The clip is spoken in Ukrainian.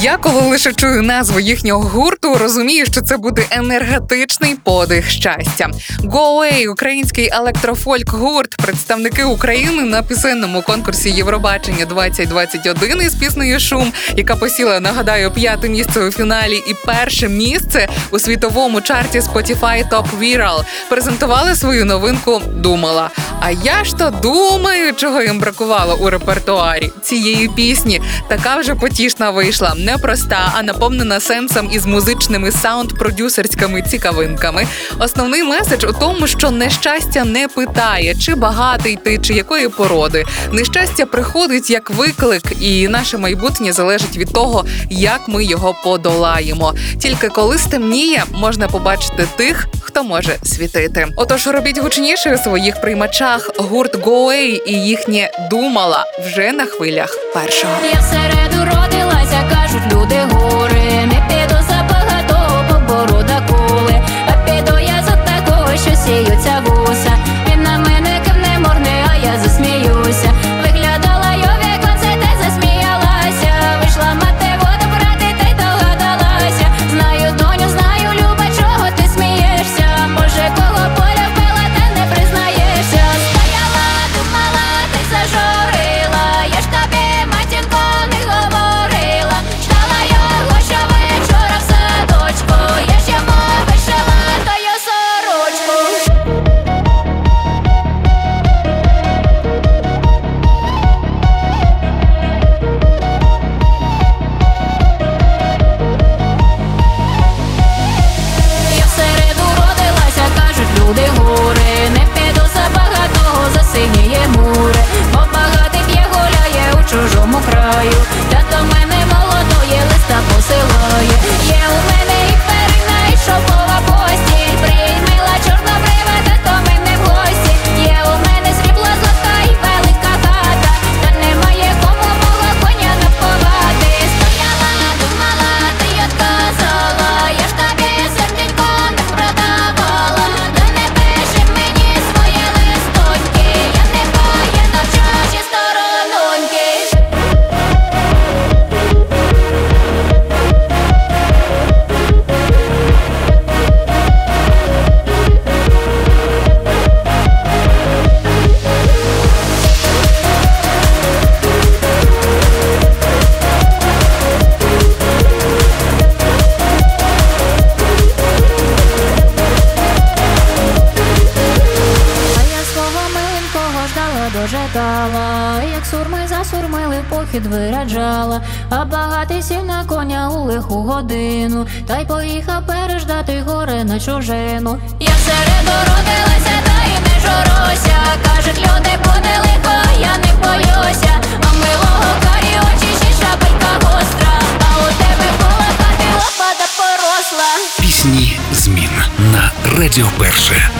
Я коли лише чую назву їхнього гурту, розумію, що це буде енергетичний подих щастя. Go Away – український електрофольк гурт, представники України на пісенному конкурсі Євробачення 2021 із піснею Шум, яка посіла, нагадаю, п'яте місце у фіналі і перше місце у світовому чарті Spotify Top Viral. Презентували свою новинку Думала. А я ж то думаю, чого їм бракувало у репертуарі цієї пісні. Така вже потішна вийшла, непроста, а наповнена сенсом із музичними саунд-продюсерськими цікавинками. Основний меседж у тому, що нещастя не питає, чи багатий ти, чи якої породи. Нещастя приходить як виклик, і наше майбутнє залежить від того, як ми його подолаємо. Тільки коли стемніє, можна побачити тих, хто може світити. Отож, робіть гучніше у своїх приймачах гурт Away і їхнє думала вже на хвилях першого. Я кажуть люди гори. Не піду за багатого поборода коли. А піду я за такого, що сіються вуса. Дожидала, як сурми засурмили, похід виряджала, а багатий сів на коня у лиху годину, та й поїхав переждати горе на чужину. Я всереду родилася, та й не журуся. Кажуть, люди буде лихо, я не боюся. А милого карі очі ще шапелька гостра. А у тебе була хати лопата поросла. Пісні змін на Радіо Перше.